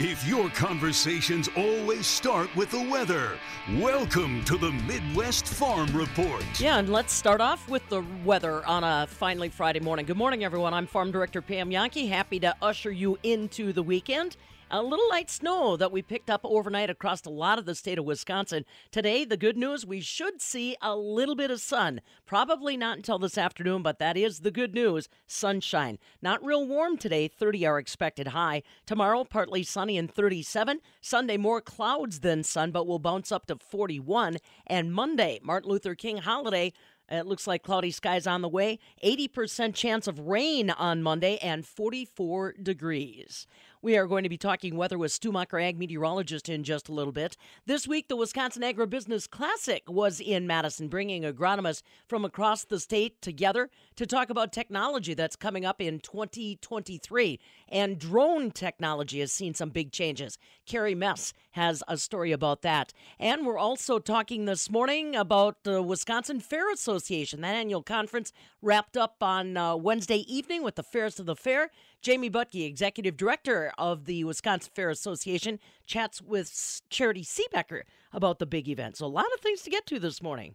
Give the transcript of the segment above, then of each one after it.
If your conversations always start with the weather, welcome to the Midwest Farm Report. Yeah, and let's start off with the weather on a finally Friday morning. Good morning, everyone. I'm Farm Director Pam Jahnke. Happy to usher you into the weekend. A little light snow that we picked up overnight across a lot of the state of Wisconsin. Today, the good news we should see a little bit of sun. Probably not until this afternoon, but that is the good news sunshine. Not real warm today, 30 are expected high. Tomorrow, partly sunny and 37. Sunday, more clouds than sun, but will bounce up to 41. And Monday, Martin Luther King holiday. It looks like cloudy skies on the way. 80% chance of rain on Monday and 44 degrees. We are going to be talking weather with Stu ag meteorologist, in just a little bit. This week, the Wisconsin Agribusiness Classic was in Madison, bringing agronomists from across the state together to talk about technology that's coming up in 2023. And drone technology has seen some big changes. Carrie Mess has a story about that. And we're also talking this morning about the Wisconsin Fair Association. That annual conference wrapped up on uh, Wednesday evening with the Fairest of the Fair. Jamie Butke, executive director of the Wisconsin Fair Association, chats with Charity Seebecker about the big event. So, a lot of things to get to this morning.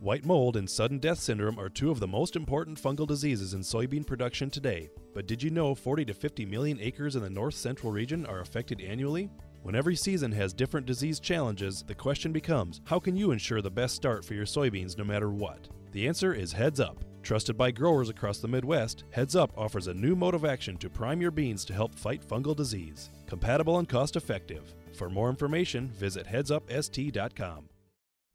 White mold and sudden death syndrome are two of the most important fungal diseases in soybean production today. But did you know 40 to 50 million acres in the north central region are affected annually? When every season has different disease challenges, the question becomes how can you ensure the best start for your soybeans no matter what? The answer is Heads Up. Trusted by growers across the Midwest, Heads Up offers a new mode of action to prime your beans to help fight fungal disease. Compatible and cost effective. For more information, visit headsupst.com.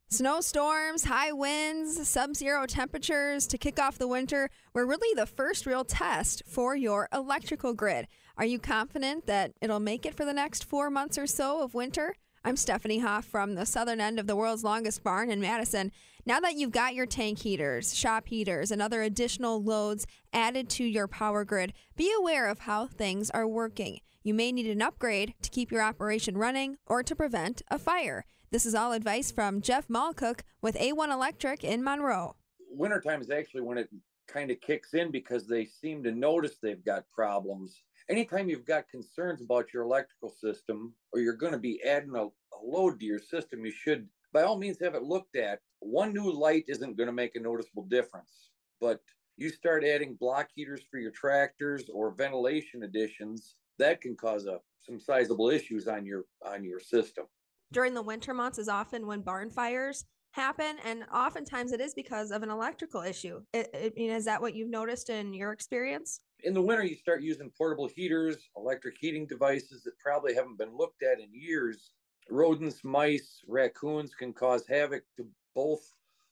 Snowstorms, high winds, sub zero temperatures to kick off the winter were really the first real test for your electrical grid. Are you confident that it'll make it for the next four months or so of winter? I'm Stephanie Hoff from the southern end of the world's longest barn in Madison. Now that you've got your tank heaters, shop heaters, and other additional loads added to your power grid, be aware of how things are working. You may need an upgrade to keep your operation running or to prevent a fire. This is all advice from Jeff Malcook with A1 Electric in Monroe. Wintertime is actually when it kind of kicks in because they seem to notice they've got problems anytime you've got concerns about your electrical system or you're going to be adding a, a, load to your system, you should, by all means, have it looked at. One new light isn't going to make a noticeable difference, but you start adding block heaters for your tractors or ventilation additions, that can cause a, some sizable issues on your on your system. During the winter months is often when barn fires happen and oftentimes it is because of an electrical issue. I mean, is that what you've noticed in your experience? In the winter, you start using portable heaters, electric heating devices that probably haven't been looked at in years. Rodents, mice, raccoons can cause havoc to both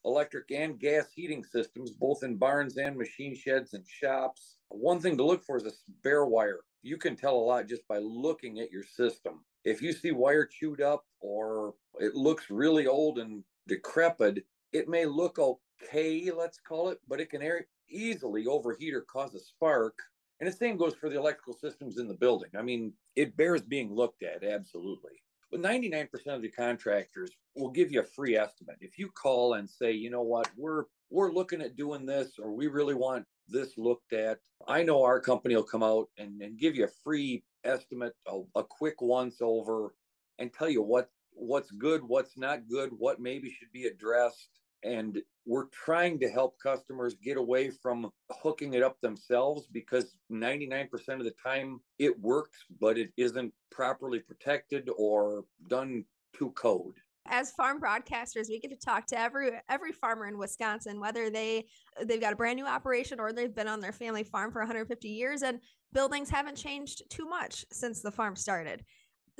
electric and gas heating systems, both in barns and machine sheds and shops. One thing to look for is a bare wire. You can tell a lot just by looking at your system. If you see wire chewed up or it looks really old and decrepit, it may look okay, let's call it, but it can easily overheat or cause a spark. And the same goes for the electrical systems in the building. I mean, it bears being looked at, absolutely. But 99% of the contractors will give you a free estimate. If you call and say, you know what, we're we're looking at doing this or we really want this looked at, I know our company will come out and, and give you a free estimate, a, a quick once over, and tell you what what's good, what's not good, what maybe should be addressed and we're trying to help customers get away from hooking it up themselves because 99% of the time it works but it isn't properly protected or done to code. As farm broadcasters we get to talk to every every farmer in wisconsin whether they they've got a brand new operation or they've been on their family farm for 150 years and buildings haven't changed too much since the farm started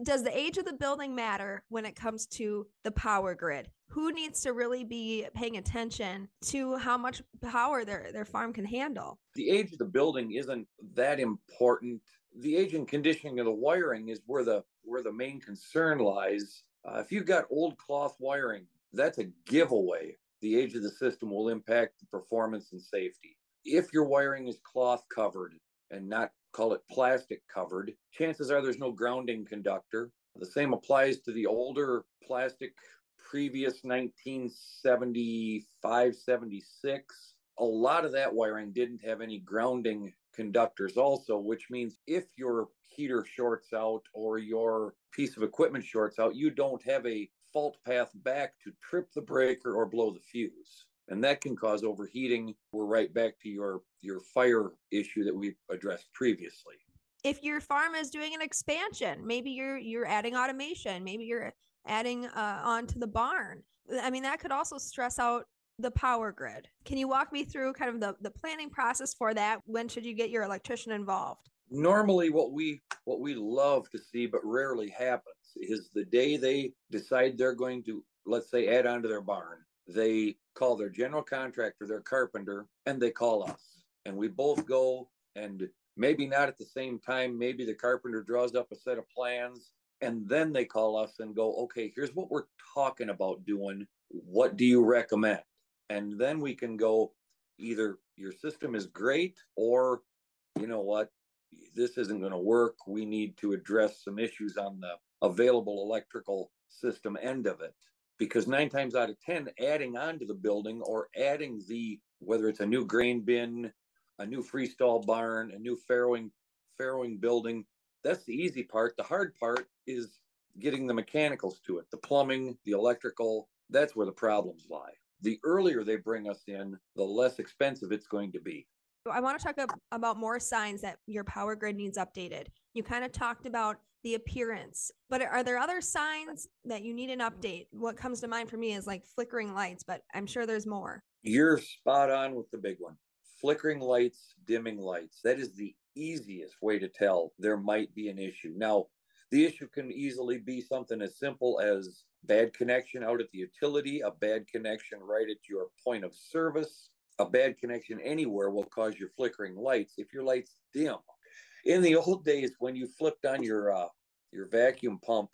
does the age of the building matter when it comes to the power grid? Who needs to really be paying attention to how much power their, their farm can handle? The age of the building isn't that important. The age and conditioning of the wiring is where the where the main concern lies. Uh, if you've got old cloth wiring, that's a giveaway. the age of the system will impact the performance and safety. If your wiring is cloth covered and not call it plastic covered, chances are there's no grounding conductor. The same applies to the older plastic previous 1975 76. A lot of that wiring didn't have any grounding conductors, also, which means if your heater shorts out or your piece of equipment shorts out, you don't have a fault path back to trip the breaker or blow the fuse and that can cause overheating we're right back to your your fire issue that we addressed previously. If your farm is doing an expansion maybe you're you're adding automation maybe you're adding uh, onto the barn. I mean that could also stress out the power grid. Can you walk me through kind of the, the planning process for that? When should you get your electrician involved? Normally what we what we love to see but rarely happens is the day they decide they're going to let's say add on to their barn they call their general contractor, their carpenter, and they call us. And we both go and maybe not at the same time. Maybe the carpenter draws up a set of plans and then they call us and go, okay, here's what we're talking about doing. What do you recommend? And then we can go either your system is great or you know what, this isn't going to work. We need to address some issues on the available electrical system end of it because nine times out of 10, adding on to the building or adding the, whether it's a new grain bin, a new freestall barn, a new farrowing, farrowing building, that's the easy part. The hard part is getting the mechanicals to it, the plumbing, the electrical. That's where the problems lie. The earlier they bring us in, the less expensive it's going to be. I want to talk about more signs that your power grid needs updated. You kind of talked about the appearance, but are there other signs that you need an update? What comes to mind for me is like flickering lights, but I'm sure there's more. You're spot on with the big one. Flickering lights, dimming lights. That is the easiest way to tell there might be an issue. Now, the issue can easily be something as simple as bad connection out at the utility, a bad connection right at your point of service, a bad connection anywhere will cause your flickering lights if your lights dim. In the old days, when you flipped on your uh, your vacuum pump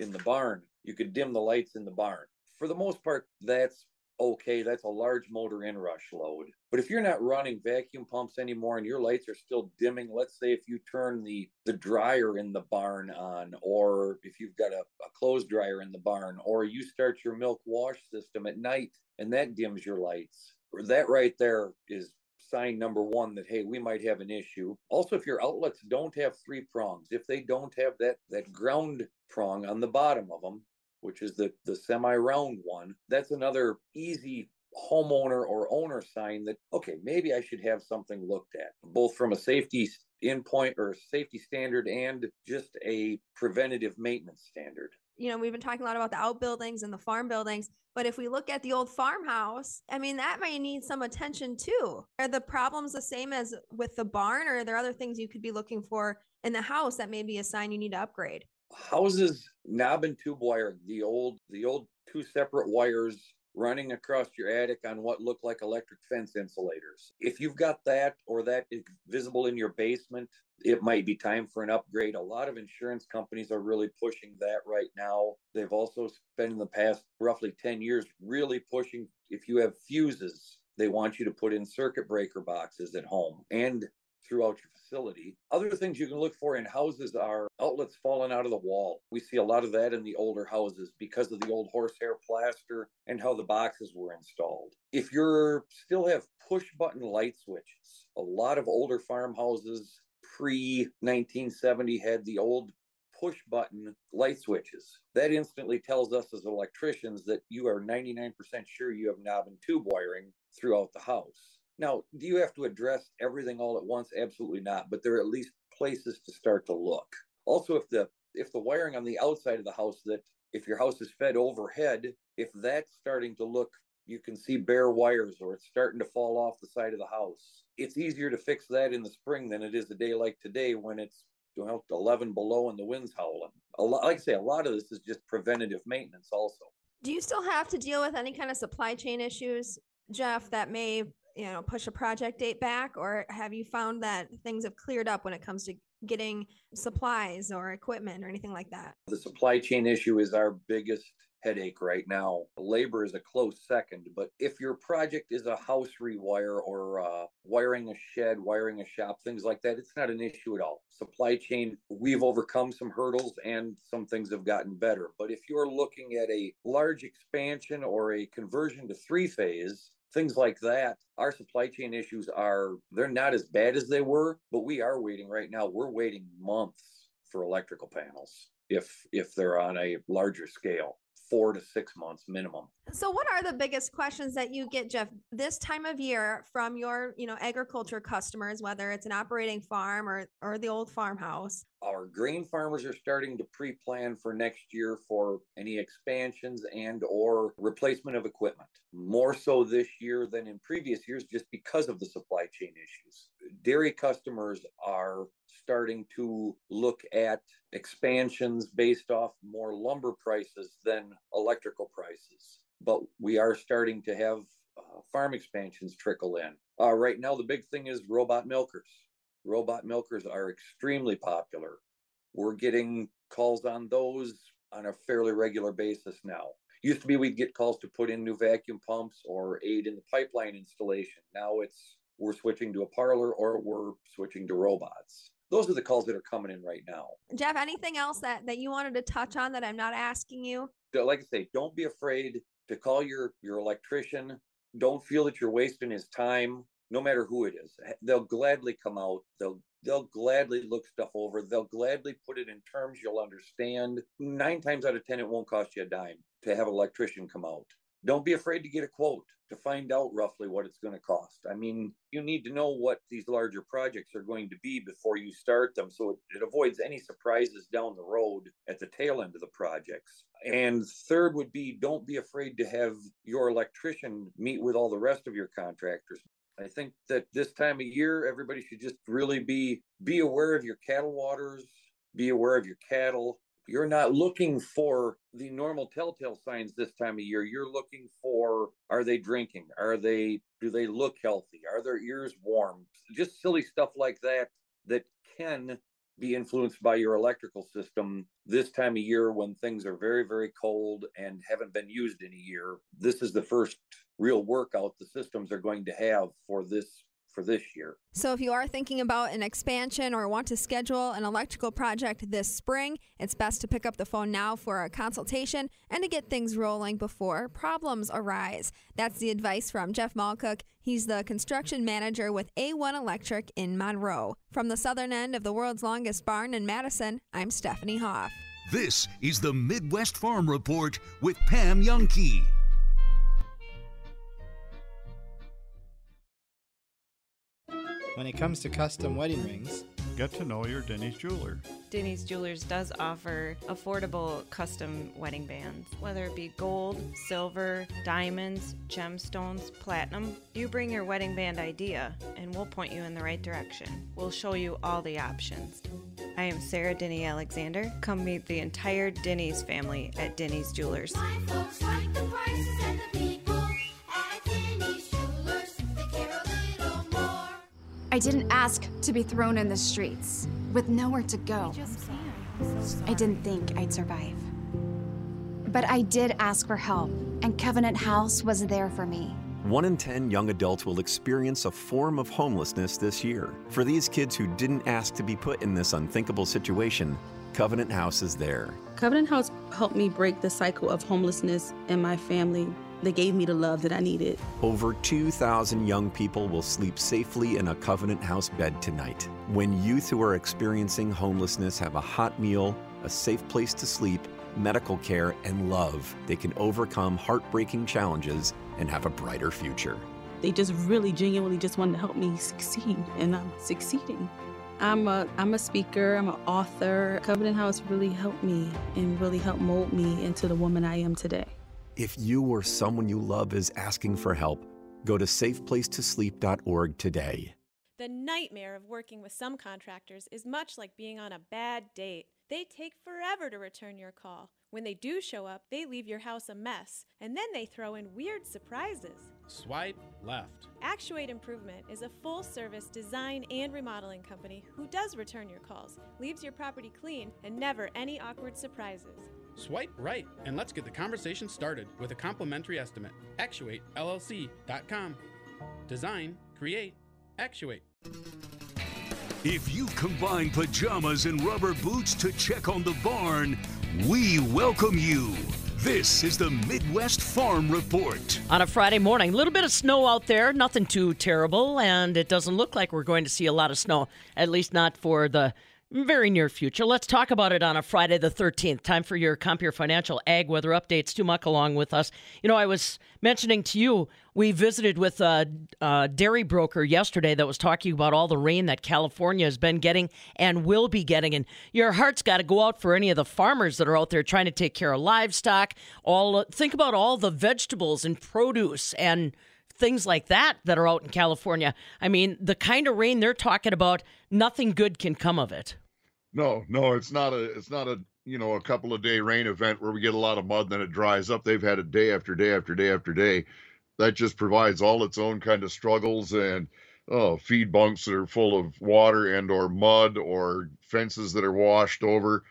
in the barn, you could dim the lights in the barn. For the most part, that's okay. That's a large motor inrush load. But if you're not running vacuum pumps anymore and your lights are still dimming, let's say if you turn the the dryer in the barn on, or if you've got a, a clothes dryer in the barn, or you start your milk wash system at night and that dims your lights, that right there is sign number one that hey we might have an issue. Also if your outlets don't have three prongs if they don't have that that ground prong on the bottom of them which is the the semi round one that's another easy homeowner or owner sign that okay maybe i should have something looked at both from a safety endpoint or safety standard and just a preventative maintenance standard you know, we've been talking a lot about the outbuildings and the farm buildings, but if we look at the old farmhouse, I mean, that may need some attention too. Are the problems the same as with the barn, or are there other things you could be looking for in the house that may be a sign you need to upgrade? Houses knob and tube wire, the old, the old two separate wires running across your attic on what look like electric fence insulators. If you've got that or that is visible in your basement, it might be time for an upgrade. A lot of insurance companies are really pushing that right now. They've also spent in the past roughly 10 years really pushing if you have fuses, they want you to put in circuit breaker boxes at home and throughout your facility. Other things you can look for in houses are outlets falling out of the wall. We see a lot of that in the older houses because of the old horsehair plaster and how the boxes were installed. If you still have push button light switches, a lot of older farmhouses pre 1970 had the old push button light switches. That instantly tells us as electricians that you are 99% sure you have knob and tube wiring throughout the house. Now, do you have to address everything all at once? Absolutely not, but there are at least places to start to look. Also, if the if the wiring on the outside of the house that if your house is fed overhead, if that's starting to look you can see bare wires or it's starting to fall off the side of the house. It's easier to fix that in the spring than it is a day like today when it's you know, 11 below and the wind's howling. A lot, like I say, a lot of this is just preventative maintenance also. Do you still have to deal with any kind of supply chain issues, Jeff, that may you know, push a project date back, or have you found that things have cleared up when it comes to getting supplies or equipment or anything like that? The supply chain issue is our biggest headache right now. Labor is a close second, but if your project is a house rewire or uh, wiring a shed, wiring a shop, things like that, it's not an issue at all. Supply chain, we've overcome some hurdles and some things have gotten better. But if you're looking at a large expansion or a conversion to three phase, things like that our supply chain issues are they're not as bad as they were but we are waiting right now we're waiting months for electrical panels if if they're on a larger scale four to six months minimum. So, what are the biggest questions that you get, Jeff, this time of year from your, you know, agriculture customers, whether it's an operating farm or or the old farmhouse? Our grain farmers are starting to pre-plan for next year for any expansions and or replacement of equipment. More so this year than in previous years, just because of the supply chain issues. Dairy customers are starting to look at expansions based off more lumber prices than electrical prices. But we are starting to have uh, farm expansions trickle in. Uh, right now, the big thing is robot milkers. Robot milkers are extremely popular. We're getting calls on those on a fairly regular basis now. Used to be we'd get calls to put in new vacuum pumps or aid in the pipeline installation. Now it's we're switching to a parlor or we're switching to robots those are the calls that are coming in right now. Jeff, anything else that that you wanted to touch on that I'm not asking you? Like I say, don't be afraid to call your your electrician. Don't feel that you're wasting his time, no matter who it is. They'll gladly come out. They'll they'll gladly look stuff over. They'll gladly put it in terms you'll understand. Nine times out of ten, it won't cost you a dime to have an electrician come out. Don't be afraid to get a quote to find out roughly what it's going to cost. I mean, you need to know what these larger projects are going to be before you start them so it, avoids any surprises down the road at the tail end of the projects. And third would be don't be afraid to have your electrician meet with all the rest of your contractors. I think that this time of year everybody should just really be be aware of your cattle waters, be aware of your cattle, you're not looking for the normal telltale signs this time of year. You're looking for are they drinking? Are they do they look healthy? Are their ears warm? Just silly stuff like that that can be influenced by your electrical system this time of year when things are very very cold and haven't been used in a year. This is the first real workout the systems are going to have for this for this year. So, if you are thinking about an expansion or want to schedule an electrical project this spring, it's best to pick up the phone now for a consultation and to get things rolling before problems arise. That's the advice from Jeff Malcook. He's the construction manager with A1 Electric in Monroe. From the southern end of the world's longest barn in Madison, I'm Stephanie Hoff. This is the Midwest Farm Report with Pam Jahnke. When it comes to custom wedding rings, get to know your Denny's jeweler. Denny's Jewelers does offer affordable custom wedding bands, whether it be gold, silver, diamonds, gemstones, platinum. You bring your wedding band idea, and we'll point you in the right direction. We'll show you all the options. I am Sarah Denny Alexander. Come meet the entire Denny's family at Denny's Jewelers. I didn't ask to be thrown in the streets with nowhere to go. I didn't think I'd survive. But I did ask for help, and Covenant House was there for me. One in 10 young adults will experience a form of homelessness this year. For these kids who didn't ask to be put in this unthinkable situation, Covenant House is there. Covenant House helped me break the cycle of homelessness in my family they gave me the love that I needed. Over 2,000 young people will sleep safely in a Covenant House bed tonight. When youth who are experiencing homelessness have a hot meal, a safe place to sleep, medical care, and love, they can overcome heartbreaking challenges and have a brighter future. They just really genuinely just wanted to help me succeed, and I'm succeeding. I'm a I'm a speaker, I'm an author. Covenant House really helped me and really helped mold me into the woman I am today. If you or someone you love is asking for help, go to safeplacetosleep.org today. The nightmare of working with some contractors is much like being on a bad date. They take forever to return your call. When they do show up, they leave your house a mess, and then they throw in weird surprises. Swipe left. Actuate Improvement is a full service design and remodeling company who does return your calls, leaves your property clean, and never any awkward surprises. Swipe right and let's get the conversation started with a complimentary estimate. ActuateLLC.com. Design, create, actuate. If you combine pajamas and rubber boots to check on the barn, we welcome you. This is the Midwest Farm Report. On a Friday morning, a little bit of snow out there, nothing too terrible, and it doesn't look like we're going to see a lot of snow, at least not for the very near future. Let's talk about it on a Friday the 13th. Time for your Compeer Financial Ag Weather Updates. Stu Muck along with us. You know, I was mentioning to you, we visited with a, a, dairy broker yesterday that was talking about all the rain that California has been getting and will be getting. And your heart's got to go out for any of the farmers that are out there trying to take care of livestock. All Think about all the vegetables and produce and things like that that are out in California. I mean, the kind of rain they're talking about, nothing good can come of it. No, no, it's not a it's not a you know a couple of day rain event where we get a lot of mud and then it dries up. They've had it day after day after day after day. That just provides all its own kind of struggles and oh, feed bunks that are full of water and or mud or fences that are washed over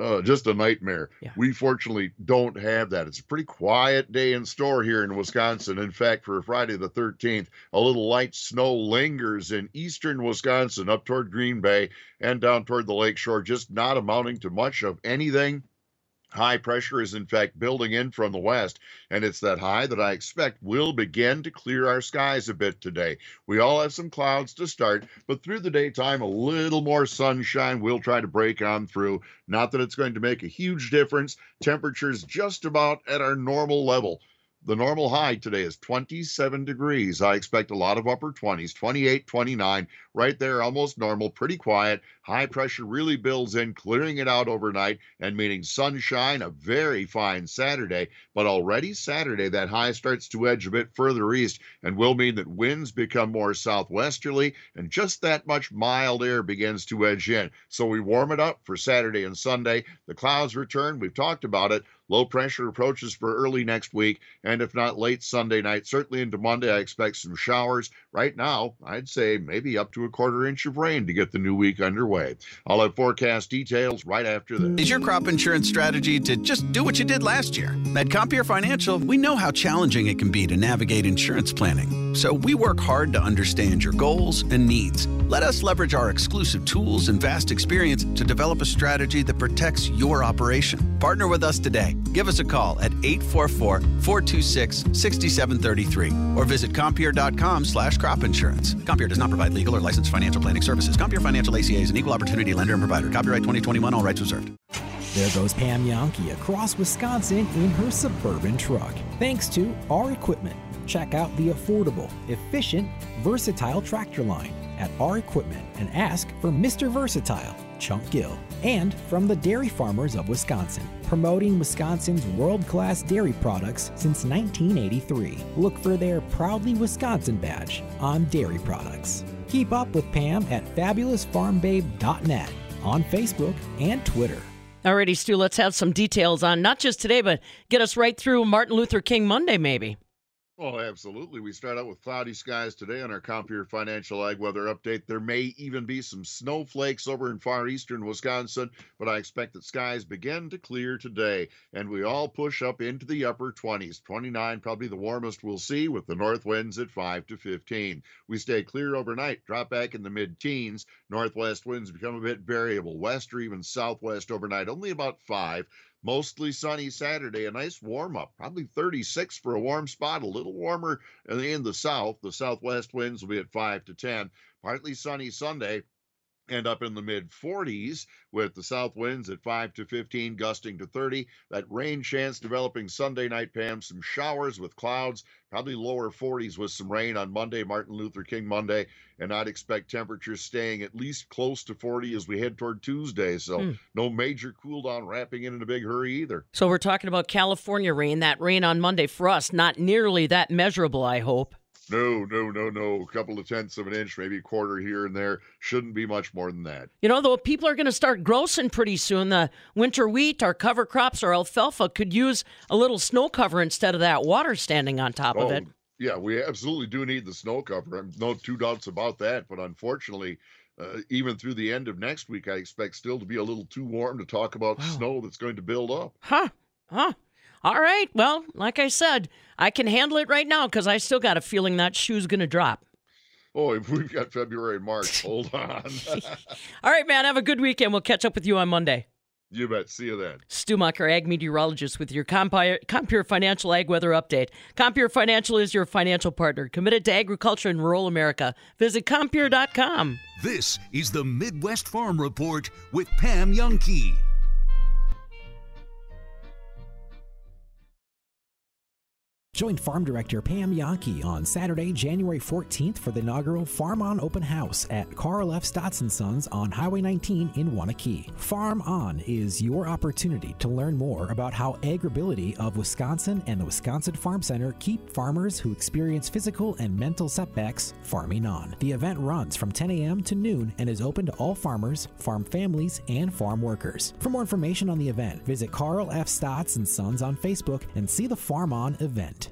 uh, just a nightmare. Yeah. We fortunately don't have that. It's a pretty quiet day in store here in Wisconsin. In fact, for Friday the 13th, a little light snow lingers in eastern Wisconsin up toward Green Bay and down toward the lakeshore, just not amounting to much of anything. High pressure is in fact building in from the west, and it's that high that I expect will begin to clear our skies a bit today. We all have some clouds to start, but through the daytime, a little more sunshine will try to break on through. Not that it's going to make a huge difference. Temperatures just about at our normal level. The normal high today is 27 degrees. I expect a lot of upper 20s, 28, 29, right there, almost normal, pretty quiet. High pressure really builds in, clearing it out overnight and meaning sunshine, a very fine Saturday. But already Saturday, that high starts to edge a bit further east and will mean that winds become more southwesterly and just that much mild air begins to edge in. So we warm it up for Saturday and Sunday. The clouds return. We've talked about it. Low pressure approaches for early next week, and if not late Sunday night, certainly into Monday, I expect some showers. Right now, I'd say maybe up to a quarter inch of rain to get the new week underway. I'll have forecast details right after this. Is your crop insurance strategy to just do what you did last year? At Compeer Financial, we know how challenging it can be to navigate insurance planning. So we work hard to understand your goals and needs. Let us leverage our exclusive tools and vast experience to develop a strategy that protects your operation. Partner with us today. Give us a call at 844-426-6733 or visit Compeer.com slash crop insurance. Compeer does not provide legal or licensed financial planning services. Compeer Financial ACA is an equal opportunity lender and provider. Copyright 2021, all rights reserved. There goes Pam Jahnke across Wisconsin in her suburban truck. Thanks to our equipment. Check out the affordable, efficient, versatile tractor line at our equipment and ask for Mr. Versatile, Chunk Gill. And from the Dairy Farmers of Wisconsin, promoting Wisconsin's world class dairy products since 1983. Look for their Proudly Wisconsin badge on dairy products. Keep up with Pam at fabulousfarmbabe.net on Facebook and Twitter. Alrighty, Stu, let's have some details on not just today, but get us right through Martin Luther King Monday, maybe. Oh, absolutely. We start out with cloudy skies today on our Compeer Financial Ag Weather Update. There may even be some snowflakes over in far eastern Wisconsin, but I expect that skies begin to clear today, and we all push up into the upper 20s. 29, probably the warmest we'll see, with the north winds at 5 to 15. We stay clear overnight, drop back in the mid teens. Northwest winds become a bit variable, west or even southwest overnight, only about 5. Mostly sunny Saturday, a nice warm up, probably 36 for a warm spot, a little warmer in the south. The southwest winds will be at 5 to 10. Partly sunny Sunday, end up in the mid 40s with the south winds at 5 to 15 gusting to 30 that rain chance developing sunday night pam some showers with clouds probably lower 40s with some rain on monday martin luther king monday and i'd expect temperatures staying at least close to 40 as we head toward tuesday. So mm. no major cool down wrapping in in a big hurry either. So we're talking about california rain. That rain on monday for us not nearly that measurable i hope no, no, no, no. A couple of tenths of an inch, maybe a quarter here and there. Shouldn't be much more than that. You know, though, people are going to start grossing pretty soon. The winter wheat, our cover crops, our alfalfa could use a little snow cover instead of that water standing on top oh, of it. Yeah, we absolutely do need the snow cover. No two doubts about that. But unfortunately, uh, even through the end of next week, I expect still to be a little too warm to talk about wow. snow that's going to build up. Huh? Huh? All right. Well, like I said, I can handle it right now because I still got a feeling that shoe's going to drop. Oh, we've got February and March. Hold on. All right, man. Have a good weekend. We'll catch up with you on Monday. You bet. See you then. Stumacher, ag meteorologist with your Compire, Compeer Financial Ag Weather Update. Compeer Financial is your financial partner committed to agriculture in rural America. Visit Compeer.com. This is the Midwest Farm Report with Pam Jahnke. Join Farm Director Pam Jahnke on Saturday, January 14th for the inaugural Farm On Open House at Carl F. Statz & Sons on Highway 19 in Waunakee. Farm On is your opportunity to learn more about how AgrAbility of Wisconsin and the Wisconsin Farm Center keep farmers who experience physical and mental setbacks farming on. The event runs from 10 a.m. to noon and is open to all farmers, farm families, and farm workers. For more information on the event, visit Carl F. Statz & Sons on Facebook and see the Farm On event.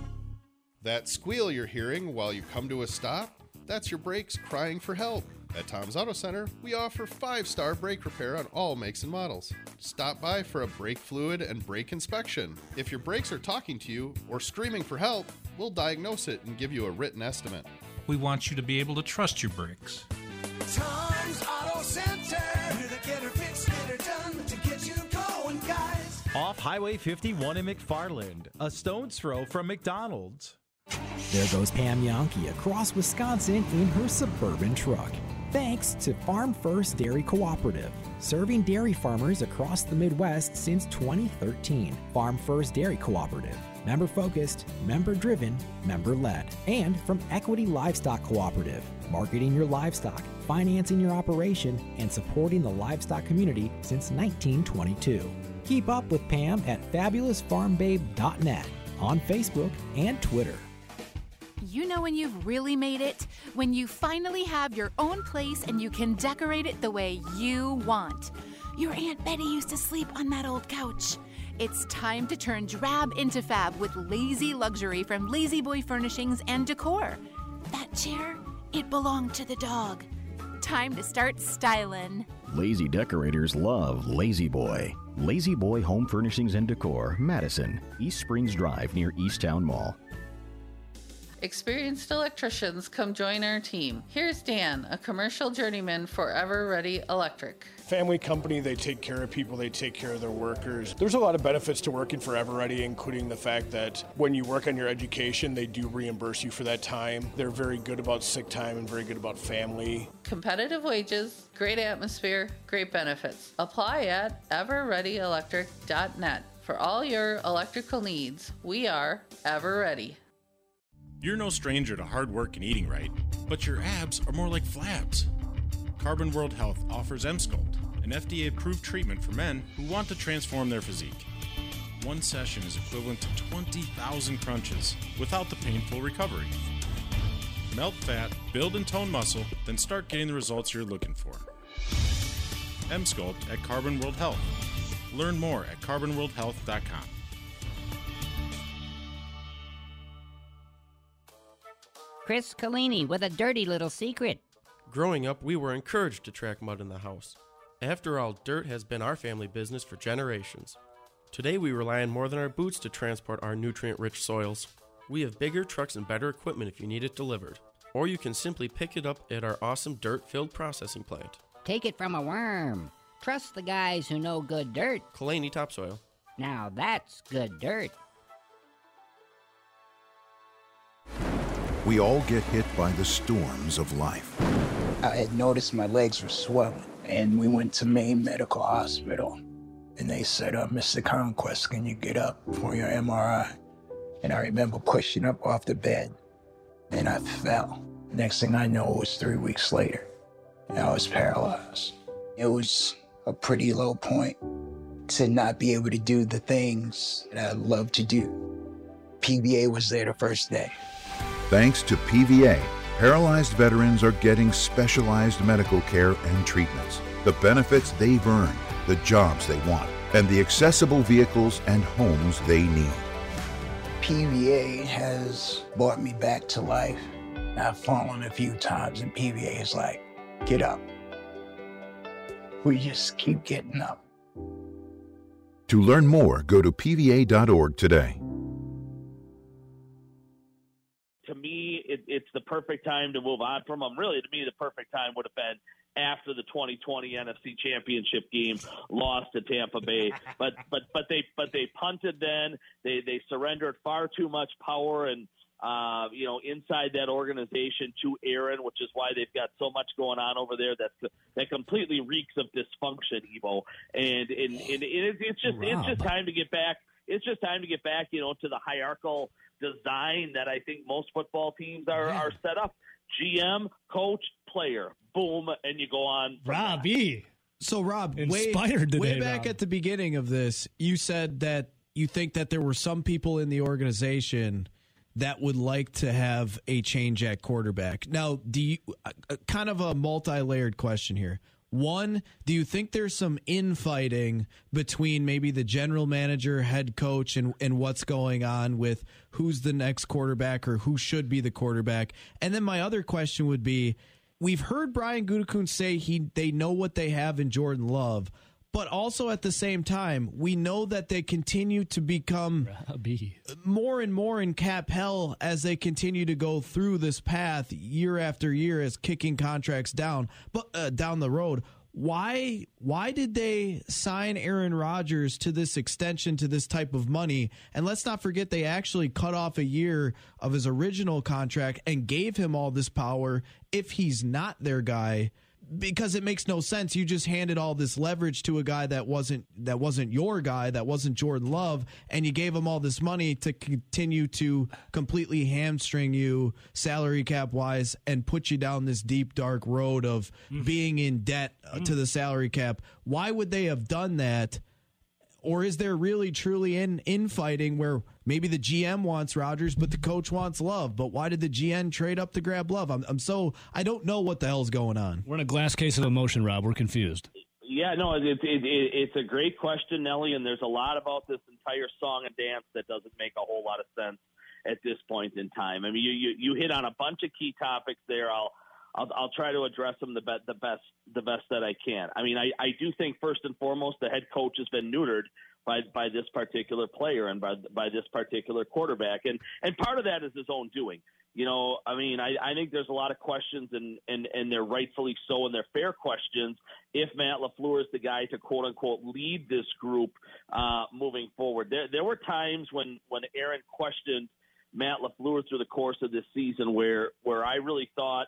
That squeal you're hearing while you come to a stop, that's your brakes crying for help. At Tom's Auto Center, we offer five star brake repair on all makes and models. Stop by for a brake fluid and brake inspection. If your brakes are talking to you or screaming for help, we'll diagnose it and give you a written estimate. We want you to be able to trust your brakes. Tom's Auto Center, get her fixed, get her done to get you going, guys. Off Highway 51 in McFarland, a stone's throw from McDonald's. There goes Pam Jahnke across Wisconsin in her suburban truck. Thanks to Farm First Dairy Cooperative, serving dairy farmers across the Midwest since 2013. Farm First Dairy Cooperative, member focused, member driven, member led. And from Equity Livestock Cooperative, marketing your livestock, financing your operation, and supporting the livestock community since 1922. Keep up with Pam at fabulousfarmbabe.net on Facebook and Twitter. You know when you've really made it? When you finally have your own place and you can decorate it the way you want. Your Aunt Betty used to sleep on that old couch. It's time to turn drab into fab with lazy luxury from La-Z-Boy Furnishings and Decor. That chair, it belonged to the dog. Time to start styling. Lazy decorators love La-Z-Boy. La-Z-Boy Home Furnishings and Decor, Madison, East Springs Drive near East Towne Mall. Experienced electricians, come join our team. Here's Dan, a commercial journeyman for Ever Ready Electric. Family company, they take care of people, they take care of their workers. There's a lot of benefits to working for Ever Ready, including the fact that when you work on your education, they do reimburse you for that time. They're very good about sick time and very good about family. Competitive wages, great atmosphere, great benefits. Apply at everreadyelectric.net. For all your electrical needs, we are Ever Ready. You're no stranger to hard work and eating right, but your abs are more like flabs. Carbon World Health offers Emsculpt, an FDA approved treatment for men who want to transform their physique. One session is equivalent to 20,000 crunches without the painful recovery. Melt fat, build and tone muscle, then start getting the results you're looking for. Emsculpt at Carbon World Health. Learn more at carbonworldhealth.com. Chris Collini with a dirty little secret. Growing up, we were encouraged to track mud in the house. After all, dirt has been our family business for generations. Today, we rely on more than our boots to transport our nutrient rich soils. We have bigger trucks and better equipment if you need it delivered. Or you can simply pick it up at our awesome dirt filled processing plant. Take it from a worm. Trust the guys who know good dirt. Kalani Topsoil. Now that's good dirt. We all get hit by the storms of life. I had noticed my legs were swelling, and we went to Maine Medical Hospital. And they said, uh, Mr. Conquest, can you get up for your MRI? And I remember pushing up off the bed. and I fell. Next thing I know, it was three weeks later. And I was paralyzed. It was a pretty low point to not be able to do the things that I love to do. PVA was there the first day. Thanks to PVA, paralyzed veterans are getting specialized medical care and treatments, the benefits they've earned, the jobs they want, and the accessible vehicles and homes they need. PVA has brought me back to life. I've fallen a few times, and PVA is like, get up. We just keep getting up. To learn more, go to pva.org today. It, it's the perfect time to move on from them. Really, to me, the perfect time would have been after the 2020 NFC Championship game lost to Tampa Bay. But but but they but they punted then. They they surrendered far too much power and. Uh, you know, inside that organization to Aaron, which is why they've got so much going on over there that that completely reeks of dysfunction, Evo. And and, and it, it's just it's just time to get back. It's just time to get back, you know, to the hierarchical design that I think most football teams are, are set up. GM, coach, player, boom, and you go on. from that. Robbie. So, Rob, way, Inspired way today, back Rob. at the beginning of this, you said that you think that there were some people in the organization that would like to have a change at quarterback. Now, do you uh, uh, kind of a multi-layered question here? One, do you think there's some infighting between maybe the general manager, head coach, and, and what's going on with who's the next quarterback or who should be the quarterback? And then my other question would be we've heard Brian Gutekunst say he they know what they have in Jordan Love, but also at the same time, we know that they continue to become more and more in cap hell as they continue to go through this path year after year as kicking contracts down, but uh, down the road. Why why did they sign Aaron Rodgers to this extension to this type of money? And let's not forget they actually cut off a year of his original contract and gave him all this power if he's not their guy because it makes no sense. You just handed all this leverage to a guy that wasn't that wasn't your guy, that wasn't Jordan Love, and you gave him all this money to continue to completely hamstring you salary cap wise and put you down this deep dark road of being in debt uh, to the salary cap. Why would they have done that? Or is there really truly in infighting where maybe the GM wants Rodgers, but the coach wants Love? But why did the GM trade up to grab Love? I'm, I'm so I don't know what the hell's going on. We're in a glass case of emotion, Rob. We're confused. Yeah, no, it's it, it, it's a great question, Nelly, and there's a lot about this entire song and dance that doesn't make a whole lot of sense at this point in time. I mean, you you, you hit on a bunch of key topics there. I'll I'll, I'll try to address them the, be- the best the best that I can. I mean, I, I do think first and foremost the head coach has been neutered by by this particular player and by by this particular quarterback, and and part of that is his own doing. You know, I mean, I, I think there's a lot of questions, and, and, and they're rightfully so, and they're fair questions. If Matt LaFleur is the guy to quote unquote lead this group uh, moving forward, there there were times when when Aaron questioned Matt LaFleur through the course of this season where where I really thought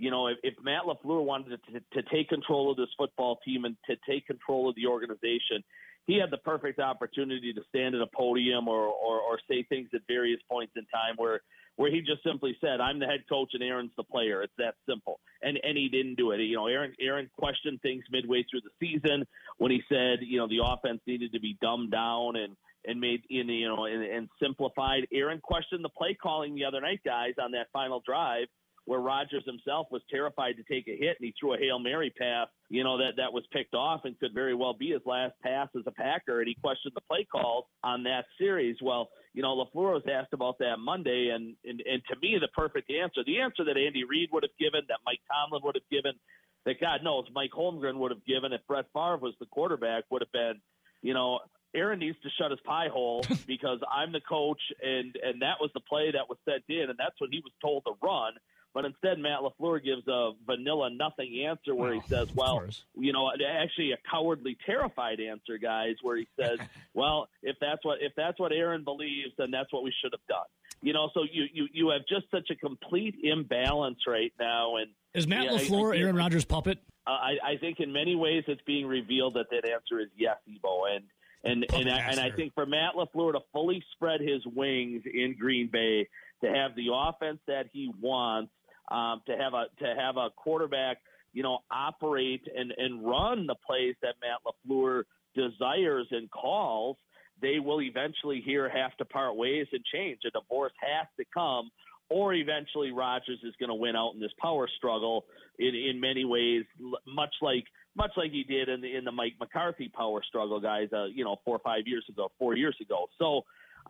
you know, if, if Matt LaFleur wanted to, to take control of this football team and to take control of the organization, he had the perfect opportunity to stand at a podium or, or, or say things at various points in time where, where he just simply said, I'm the head coach and Aaron's the player. It's that simple. And, and he didn't do it. You know, Aaron, Aaron questioned things midway through the season when he said, you know, the offense needed to be dumbed down and, and made in you know and, and simplified. Aaron questioned the play calling the other night, guys, on that final drive where Rodgers himself was terrified to take a hit and he threw a Hail Mary pass, you know, that, that was picked off and could very well be his last pass as a Packer. And he questioned the play calls on that series. Well, you know, LaFleur was asked about that Monday. And, and, and to me, the perfect answer, the answer that Andy Reid would have given, that Mike Tomlin would have given, that God knows Mike Holmgren would have given if Brett Favre was the quarterback would have been, you know, Aaron needs to shut his pie hole because I'm the coach and and that was the play that was sent in and that's what he was told to run. But instead, Matt Lafleur gives a vanilla nothing answer where he says, "Well, you know, actually a cowardly, terrified answer, guys." Where he says, "Well, if that's what if that's what Aaron believes, then that's what we should have done." You know, so you you you have just such a complete imbalance right now. And Is Matt yeah, I- LaFleur I- Aaron Rodgers' puppet? uh, I, I think in many ways it's being revealed that that answer is yes, Ebo, and and and I, and I think for Matt Lafleur to fully spread his wings in Green Bay, to have the offense that he wants, um, to have a to have a quarterback, you know, operate and and run the plays that Matt Lafleur desires and calls. They will eventually here have to part ways and change. A divorce has to come, or eventually Rodgers is going to win out in this power struggle in in many ways, much like much like he did in the in the Mike McCarthy power struggle, guys. Uh, you know, four or five years ago, four years ago. So,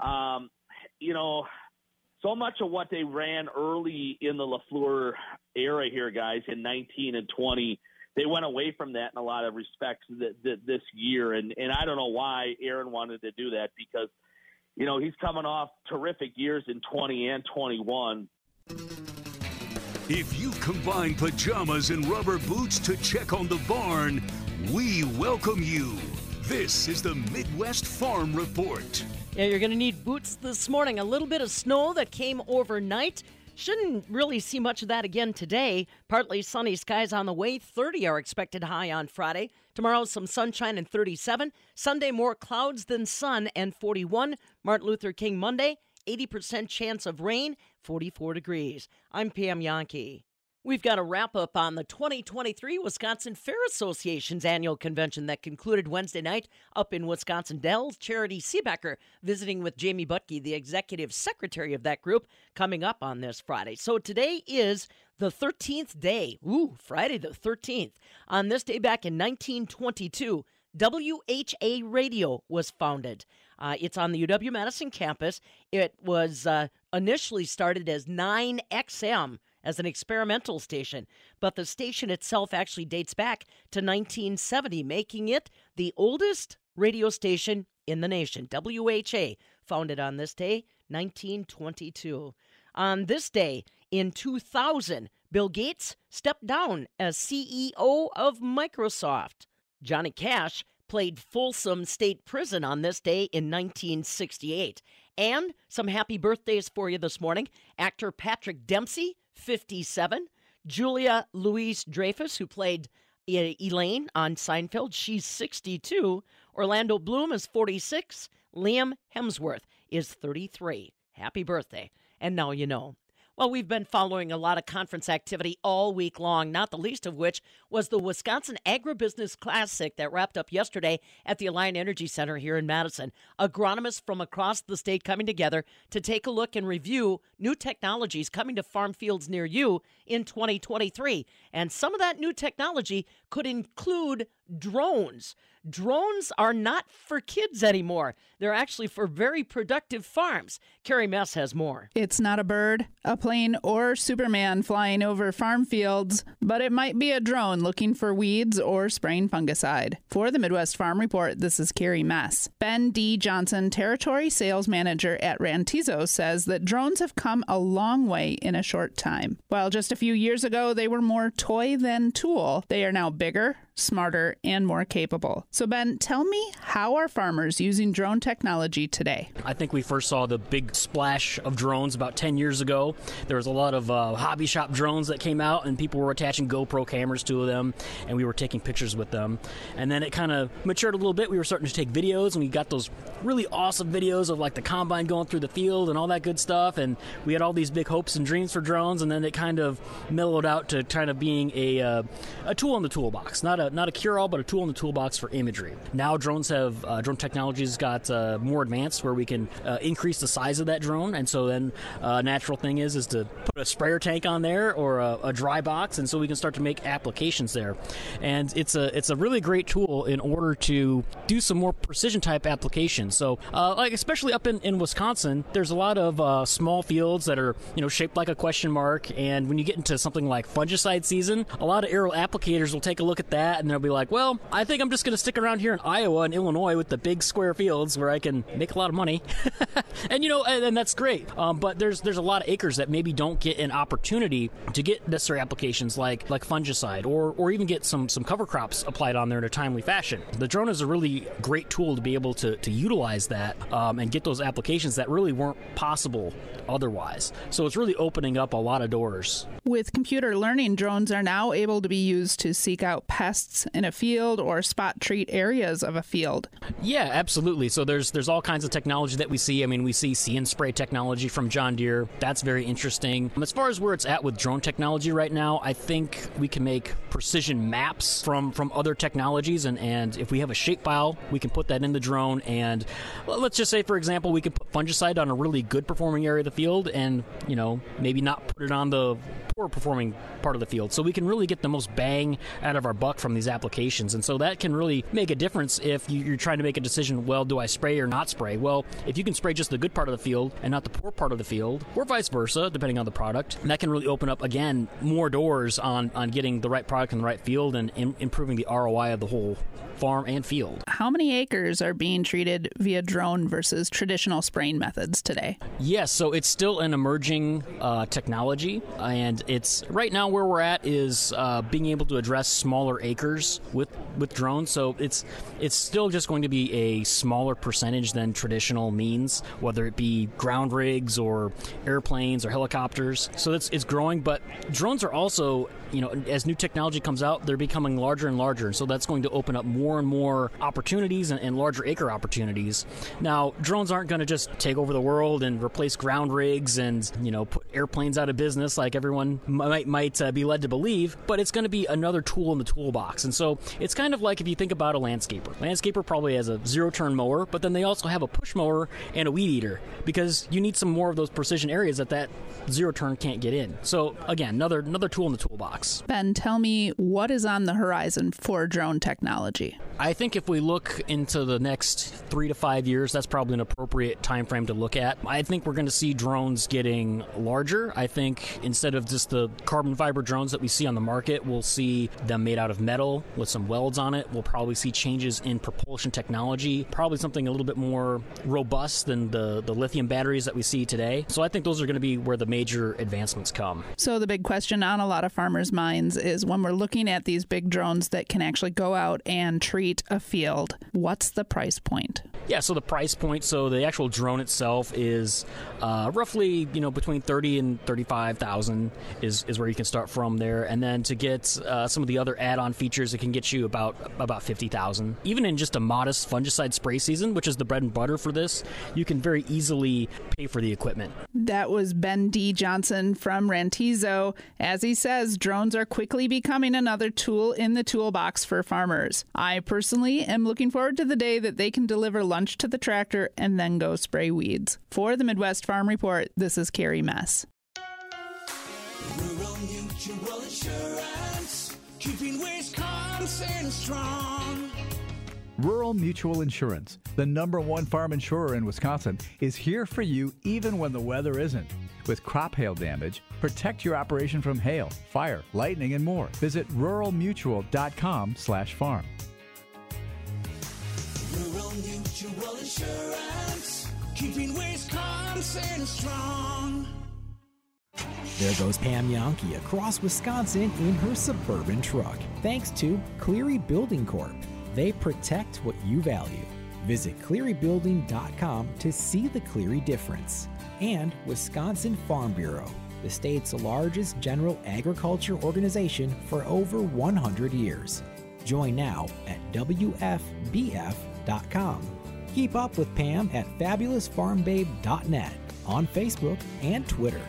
um, you know, so much of what they ran early in the LaFleur era here, guys, in 19 and 20, they went away from that in a lot of respects th- th- this year, and and I don't know why Aaron wanted to do that because, you know, he's coming off terrific years in 20 and 21. If you combine pajamas and rubber boots to check on the barn, we welcome you. This is the Midwest Farm Report. Yeah, you're going to need boots this morning. A little bit of snow that came overnight. Shouldn't really see much of that again today. Partly sunny skies on the way. 30 are expected high on Friday. Tomorrow, some sunshine and 37. Sunday, more clouds than sun and 41. Martin Luther King Monday, 80% chance of rain, 44 degrees. I'm Pam Jahnke. We've got a wrap up on the 2023 Wisconsin Fair Association's annual convention that concluded Wednesday night up in Wisconsin Dells. Charity Seebecker visiting with Jamie Bucki, the executive secretary of that group, coming up on this Friday. So today is the 13th day. Ooh, Friday the 13th. On this day back in 1922, WHA Radio was founded. Uh, it's on the UW Madison campus. It was uh, initially started as 9XM as an experimental station, but the station itself actually dates back to 1970, making it the oldest radio station in the nation. WHA, founded on this day, 1922. On this day in 2000, Bill Gates stepped down as CEO of Microsoft. Johnny Cash played Folsom State Prison on this day in 1968. And some happy birthdays for you this morning. Actor Patrick Dempsey, 57. Julia Louis-Dreyfus, who played uh, Elaine on Seinfeld, she's 62. Orlando Bloom is 46. Liam Hemsworth is 33. Happy birthday. And now you know. Well, we've been following a lot of conference activity all week long, not the least of which was the Wisconsin Agribusiness Classic that wrapped up yesterday at the Alliant Energy Center here in Madison. Agronomists from across the state coming together to take a look and review new technologies coming to farm fields near you in 2023. And some of that new technology could include drones. Drones are not for kids anymore. They're actually for very productive farms. Carrie Mess has more. It's not a bird, a plane, or Superman flying over farm fields, but it might be a drone looking for weeds or spraying fungicide. For the Midwest Farm Report, this is Carrie Mess. Ben D. Johnson, Territory Sales Manager at Rantizo, says that drones have come a long way in a short time. While just a few years ago they were more toy than tool, they are now bigger, smarter, and more capable. So, Ben, tell me how are farmers using drone technology today? I think we first saw the big splash of drones about 10 years ago. There was a lot of uh, hobby shop drones that came out, and people were attaching GoPro cameras to them, and we were taking pictures with them. And then it kind of matured a little bit. We were starting to take videos, and we got those really awesome videos of like the combine going through the field and all that good stuff. And we had all these big hopes and dreams for drones, and then it kind of mellowed out to kind of being a, uh, a tool in the toolbox, not a not a cure all, but a tool in the toolbox for imagery. Now drones have uh, drone technologies got uh, more advanced where we can uh, increase the size of that drone, and so then uh, a natural thing is is to put a sprayer tank on there or a, a, dry box, and so we can start to make applications there. And it's a it's a really great tool in order to do some more precision type applications. So uh, like especially up in, in Wisconsin, there's a lot of small fields that are you know shaped like a question mark, and when you get into something like fungicide season, a lot of aerial applicators will take a look at that and they'll be like, well, I think I'm just going to stick around here in Iowa and Illinois with the big square fields where I can make a lot of money. and you know, and, and that's great. Um, but there's there's a lot of acres that maybe don't get an opportunity to get necessary applications like like fungicide or or even get some some cover crops applied on there in a timely fashion. The drone is a really great tool to be able to to utilize that um, and get those applications that really weren't possible otherwise. So it's really opening up a lot of doors. With computer learning, drones are now able to be used to seek out pests in a field or spot treat areas of a field. Yeah, absolutely. So there's there's all kinds of technology that we see. I mean, we see see and spray technology from John Deere. That's very interesting. Um, as far as where it's at with drone technology right now, I think we can make precision maps from from other technologies, and and if we have a shapefile, we can put that in the drone. And let's just say, for example, we could put fungicide on a really good performing area of the field, and you know maybe not put it on the poor performing part of the field. So we can really get the most bang out of our buck from these applications. And so that can really make a difference if you're trying to make a decision well, do I spray or not spray? Well, if you can spray just the good part of the field and not the poor part of the field, or vice versa, depending on the product, that can really open up, again, more doors on, on getting the right product in the right field and in, improving the ROI of the whole farm and field. How many acres are being treated via drone versus traditional spraying methods today? Yes, so it's still an emerging uh, technology, and it's right now where we're at is uh, being able to address smaller acres with with drones. So it's it's still just going to be a smaller percentage than traditional means, whether it be ground rigs or airplanes or helicopters. So it's it's growing, but drones are also you know as new technology comes out, they're becoming larger and larger, and so that's going to open up more and more opportunities and, and larger acre opportunities. Now, drones aren't going to just take over the world and replace ground rigs and you know put airplanes out of business like everyone might might uh, be led to believe, but it's going to be another tool in the toolbox. And so it's kind of like if you think about a landscaper. Landscaper probably has a zero turn mower, but then they also have a push mower and a weed eater because you need some more of those precision areas that that zero turn can't get in. So again, another another tool in the toolbox. Ben, tell me what is on the horizon for drone technology. I think if we look into the next three to five years, that's probably an appropriate time frame to look at. I think we're going to see drones getting larger. I think instead of just the carbon fiber drones that we see on the market, we'll see them made out of metal with some welds on it. We'll probably see changes in propulsion technology, probably something a little bit more robust than the, the lithium batteries that we see today. So I think those are going to be where the major advancements come. So the big question on a lot of farmers' minds is when we're looking at these big drones that can actually go out and treat a field, what's the price point? Yeah, so the price point, so the actual drone itself is uh, roughly, you know, between thirty and thirty-five thousand is is where you can start from there, and then to get uh, some of the other add-on features, it can get you about about fifty thousand. Even in just a modest fungicide spray season, which is the bread and butter for this, you can very easily pay for the equipment. That was Ben D. Johnson from Rantizo. As he says, drones are quickly becoming another tool in the toolbox for farmers. I personally am looking forward to the day that they can deliver lunch to the tractor and then go spray weeds. For the Midwest Farm Report, this is Carrie Mess. Rural Mutual Insurance, keeping Wisconsin strong. Rural Mutual Insurance, the number one farm insurer in Wisconsin, is here for you even when the weather isn't. With crop hail damage, protect your operation from hail, fire, lightning, and more. Visit ruralmutual.com/farm. Rural Mutual Insurance, keeping Wisconsin strong. There goes Pam Jahnke across Wisconsin in her suburban truck. Thanks to Cleary Building Corp. They protect what you value. Visit clearybuilding.com to see the Cleary difference. And Wisconsin Farm Bureau, the state's largest general agriculture organization for over 100 years. Join now at WFBF.com. Keep up with Pam at fabulousfarmbabe.net on Facebook and Twitter.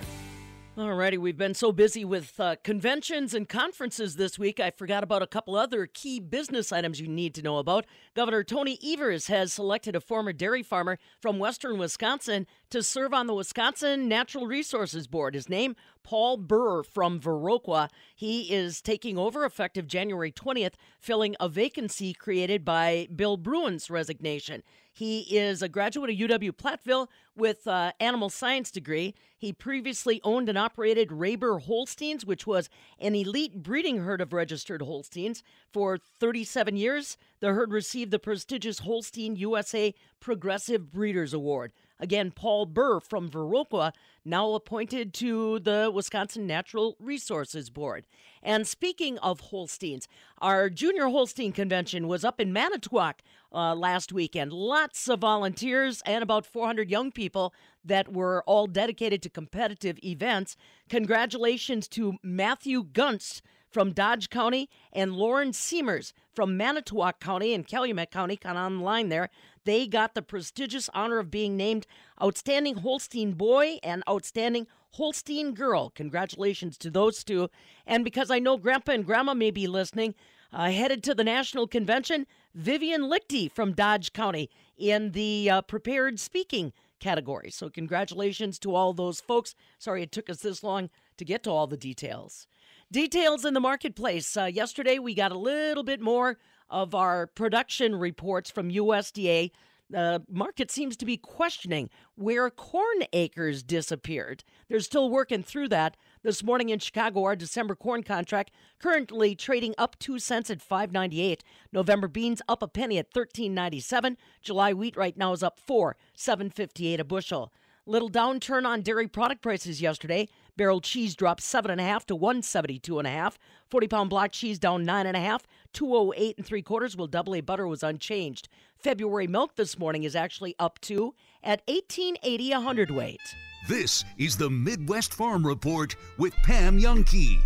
Alrighty, we've been so busy with uh, conventions and conferences this week, I forgot about a couple other key business items you need to know about. Governor Tony Evers has selected a former dairy farmer from western Wisconsin to serve on the Wisconsin Natural Resources Board. His name, Paul Buhr from Viroqua. He is taking over effective January 20th, filling a vacancy created by Bill Bruin's resignation. He is a graduate of UW Platteville with uh, animal science degree. He previously owned and operated Raber Holsteins, which was an elite breeding herd of registered Holsteins. For 37 years, the herd received the prestigious Holstein USA Progressive Breeders Award. Again, Paul Buhr from Viroqua, now appointed to the Wisconsin Natural Resources Board. And speaking of Holsteins, our junior Holstein convention was up in Manitowoc uh, last weekend. Lots of volunteers and about 400 young people that were all dedicated to competitive events. Congratulations to Matthew Gunst from Dodge County and Lauren Siemers from Manitowoc County and Calumet County, kind of on the line there. They got the prestigious honor of being named Outstanding Holstein Boy and Outstanding Holstein Girl. Congratulations to those two. And because I know Grandpa and Grandma may be listening, uh, headed to the national convention, Vivian Lichty from Dodge County in the uh, prepared speaking category. So, congratulations to all those folks. Sorry it took us this long to get to all the details. Details in the marketplace. Uh, yesterday, we got a little bit more of our production reports from USDA. The market seems to be questioning where corn acres disappeared. They're still working through that. This morning in Chicago, our December corn contract currently trading up two cents at 5.98. November beans up a penny at 13.97. July wheat right now is up four, 7.58 a bushel. Little downturn on dairy product prices yesterday. Barrel cheese dropped seven and a half to one seventy two and a half. Forty pound block cheese down nine and a half. Two oh eight and three quarters. While double A butter was unchanged. February milk this morning is actually up two at eighteen eighty a hundredweight. This is the Midwest Farm Report with Pam Jahnke.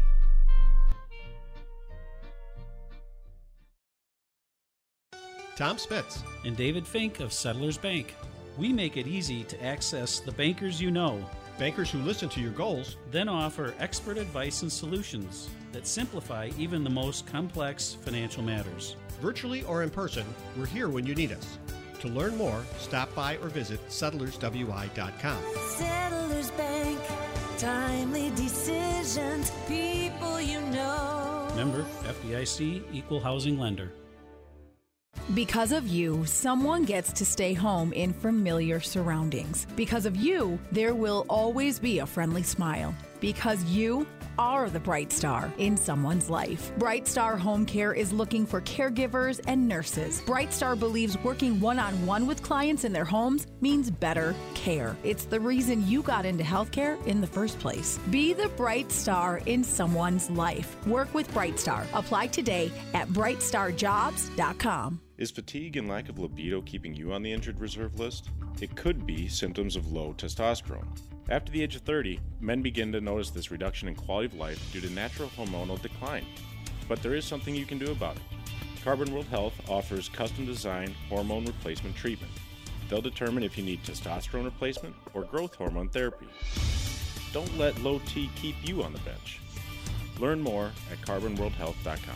Tom Spitz. and David Fink of Settlers Bank. We make it easy to access the bankers you know. Bankers who listen to your goals. Then offer expert advice and solutions that simplify even the most complex financial matters. Virtually or in person, we're here when you need us. To learn more, stop by or visit settlerswi.com. Settlers Bank, timely decisions, people you know. Member FDIC Equal Housing Lender. Because of you, someone gets to stay home in familiar surroundings. Because of you, there will always be a friendly smile. Because you are the bright star in someone's life. Bright Star Home Care is looking for caregivers and nurses. Bright Star believes working one on one with clients in their homes means better care. It's the reason you got into healthcare in the first place. Be the bright star in someone's life. Work with Bright Star. Apply today at brightstarjobs.com. Is fatigue and lack of libido keeping you on the injured reserve list? It could be symptoms of low testosterone. After the age of 30, men begin to notice this reduction in quality of life due to natural hormonal decline. But there is something you can do about it. Carbon World Health offers custom designed hormone replacement treatment. They'll determine if you need testosterone replacement or growth hormone therapy. Don't let low T keep you on the bench. Learn more at carbonworldhealth.com.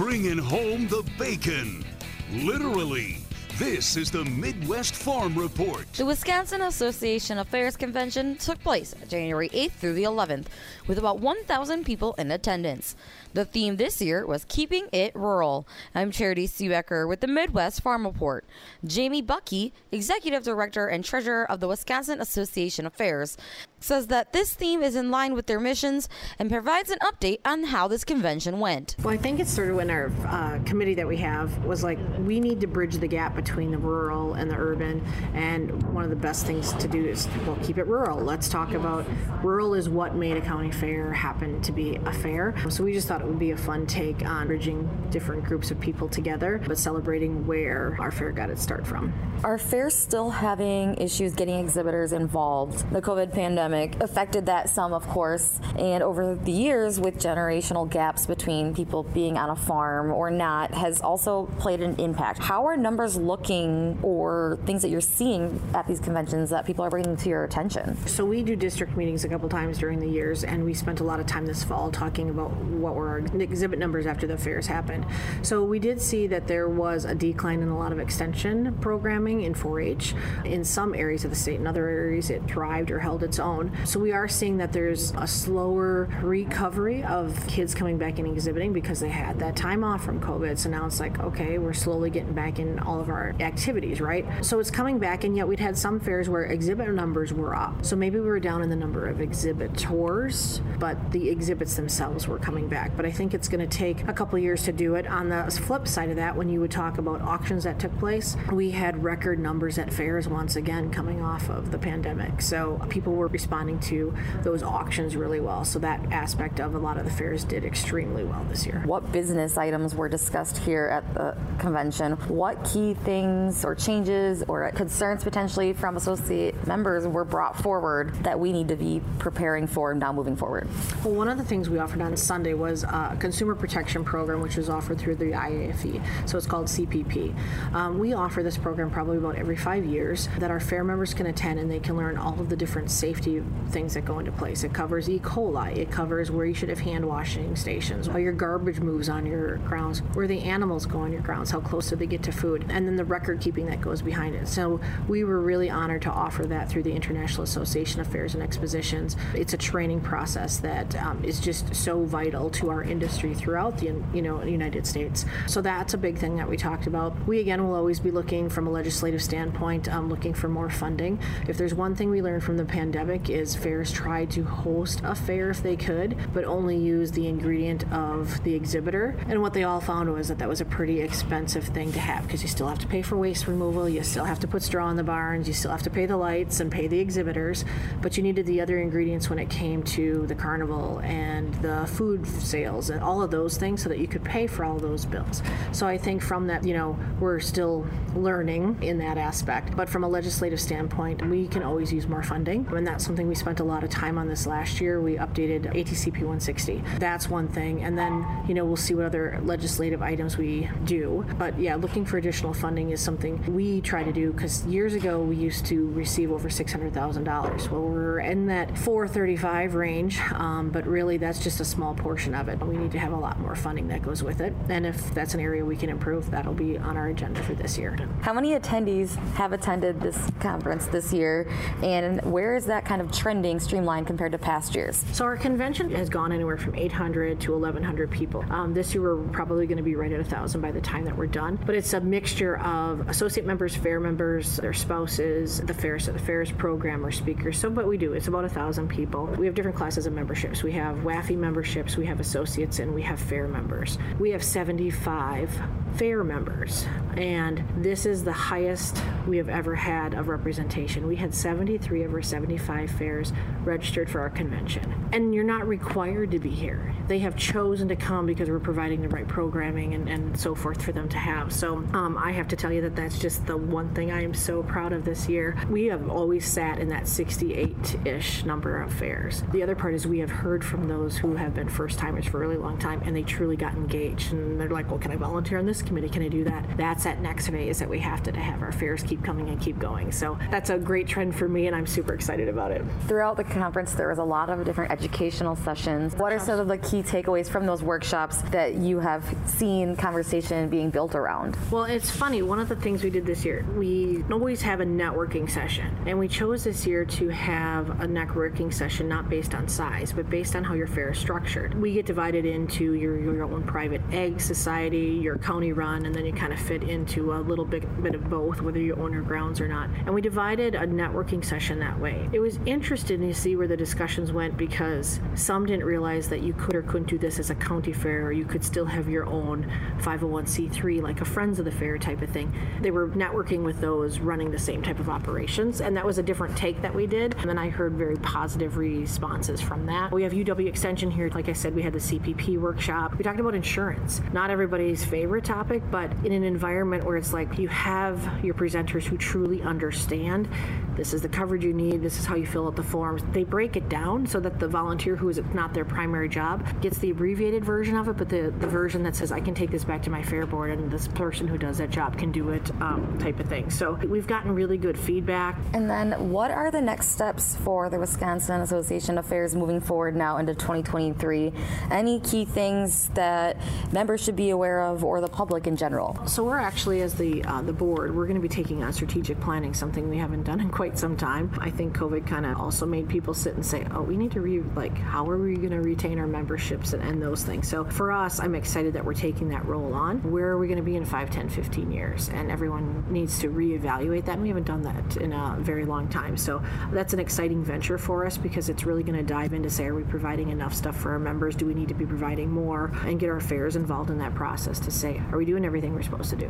Bringing home the bacon. Literally. This is the Midwest Farm Report. The Wisconsin Association of Fairs Convention took place January 8th through the 11th, with about 1,000 people in attendance. The theme this year was Keeping It Rural. I'm Charity Seebecker with the Midwest Farm Report. Jamie Bucki, Executive Director and Treasurer of the Wisconsin Association of Fairs, says that this theme is in line with their missions and provides an update on how this convention went. Well, I think it started when our uh, committee that we have was like, we need to bridge the gap between the rural and the urban. And one of the best things to do is, well, keep it rural. Let's talk about rural is what made a county fair happen to be a fair. So we just thought it would be a fun take on bridging different groups of people together, but celebrating where our fair got its start from. Are fairs still having issues getting exhibitors involved? The COVID pandemic affected that some, of course, and over the years, with generational gaps between people being on a farm or not, has also played an impact. How are numbers looking? looking or things that you're seeing at these conventions that people are bringing to your attention? So we do district meetings a couple times during the years, and we spent a lot of time this fall talking about what were our exhibit numbers after the fairs happened. So we did see that there was a decline in a lot of extension programming in 4-H in some areas of the state. In other areas, it thrived or held its own. So we are seeing that there's a slower recovery of kids coming back and exhibiting because they had that time off from COVID. So now it's like, okay, we're slowly getting back in all of our activities, right? So it's coming back, and yet we'd had some fairs where exhibit numbers were up. So maybe we were down in the number of exhibitors, but the exhibits themselves were coming back. But I think it's going to take a couple years to do it. On the flip side of that, when you would talk about auctions that took place, we had record numbers at fairs once again coming off of the pandemic. So people were responding to those auctions really well. So that aspect of a lot of the fairs did extremely well this year. What business items were discussed here at the convention? What key things or changes or concerns potentially from associate members were brought forward that we need to be preparing for now moving forward? Well, one of the things we offered on Sunday was a consumer protection program, which is offered through the IAFE. So it's called CPP. Um, we offer this program probably about every five years that our fair members can attend and they can learn all of the different safety things that go into place. It covers E. coli, it covers where you should have hand washing stations, how your garbage moves on your grounds, where the animals go on your grounds, how close do they get to food, and then the record keeping that goes behind it. So we were really honored to offer that through the International Association of Fairs and Expositions. It's a training process that um, is just so vital to our industry throughout the you know United States. So that's a big thing that we talked about. We again will always be looking from a legislative standpoint, um, looking for more funding. If there's one thing we learned from the pandemic is fairs tried to host a fair if they could, but only use the ingredient of the exhibitor. And what they all found was that that was a pretty expensive thing to have because you still have to pay for waste removal, you still have to put straw in the barns, you still have to pay the lights and pay the exhibitors, but you needed the other ingredients when it came to the carnival and the food sales and all of those things so that you could pay for all those bills. So I think from that, you know, we're still learning in that aspect. But from a legislative standpoint, we can always use more funding. And that's something we spent a lot of time on this last year. We updated ATCP 160. That's one thing. And then, you know, we'll see what other legislative items we do. But yeah, looking for additional funding is something we try to do because years ago we used to receive over $600,000. Well, we're in that 435 range, um, but really that's just a small portion of it. We need to have a lot more funding that goes with it. And if that's an area we can improve, that'll be on our agenda for this year. How many attendees have attended this conference this year, and where is that kind of trending streamlined compared to past years? So our convention has gone anywhere from 800 to 1,100 people. Um, this year we're probably going to be right at 1,000 by the time that we're done. But it's a mixture of associate members, fair members, their spouses, the fairs, the fairs program or speakers. So what we do, it's about 1,000 people. We have different classes of memberships. We have WAFI memberships, we have associates, and we have fair members. We have 75 fair members, and this is the highest we have ever had of representation. We had 73 of our 75 fairs registered for our convention. And you're not required to be here. They have chosen to come because we're providing the right programming and, and so forth for them to have. So um, I have to tell you that that's just the one thing I am so proud of this year. We have always sat in that 68 ish number of fairs. The other part is we have heard from those who have been first timers for a really long time and they truly got engaged. And they're like, well, can I volunteer on this committee? Can I do that? That's that next phase that we have to, to have our fairs keep coming and keep going. So that's a great trend for me and I'm super excited about it. Throughout the conference, there was a lot of different educational sessions. What are some of the key takeaways from those workshops that you have seen conversation being built around? Well, it's funny. One of the things we did this year, we always have a networking session. And we chose this year to have a networking session not based on size, but based on how your fair is structured. We get divided into your, your own private ag society, your county run, and then you kind of fit into a little bit, bit of both, whether you own your grounds or not. And we divided a networking session that way. It was interesting to see where the discussions went because some didn't realize that you could or couldn't do this as a county fair, or you could still have your own 501c3, like a Friends of the Fair type of thing. They were networking with those running the same type of operations, and that was a different take that we did. And then I heard very positive responses from that. We have UW Extension here. Like I said, we had the CPP workshop. We talked about insurance. Not everybody's favorite topic, but in an environment where it's like you have your presenters who truly understand This is the coverage you need. This is how you fill out the forms. They break it down so that the volunteer who is not their primary job gets the abbreviated version of it, but the, the version that says, I can take this back to my fair board and this person who does that job can do it um, type of thing. So we've gotten really good feedback. And then, what are the next steps for the Wisconsin Association of Fairs moving forward now into 2023? Any key things that members should be aware of, or the public in general? So we're actually, as the uh, the board, we're going to be taking on strategic planning, something we haven't done in quite some time. I think COVID kind of also made people sit and say, "Oh, we need to re like, how are we going to retain our memberships and, and those things?" So for us, I'm excited that we're taking that role on. Where are we going to be in 5, 10, 15 years? And everyone needs to reevaluate that. And we haven't done that in a very long time. So that's an exciting venture for us because it's really going to dive into say, are we providing enough stuff for our members? Do we need to be providing more? And get our fairs involved in that process to say, are we doing everything we're supposed to do?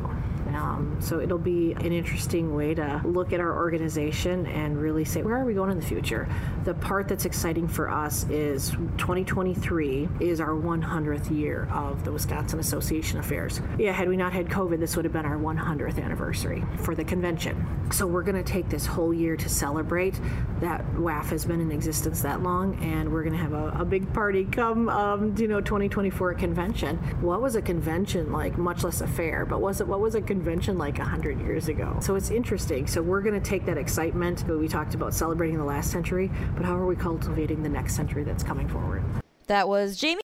Um, so it'll be an interesting way to look at our organization and really say, where are we going in the future? The part that's exciting for us is 2023 is our 100th year of the Wisconsin Association of Fairs. Yeah, had we not had COVID, this would have been our 100th anniversary for the convention. So we're going to take this whole year to celebrate that WAF has been in existence that long, and we're going to have a, a big party come, um, you know, 2024 convention. What was a convention like? Much less a fair, but was it what was a convention like 100 years ago? So it's interesting. So we're going to take that excitement we talked about celebrating the last century, but how are we cultivating the next century that's coming forward? That was Jamie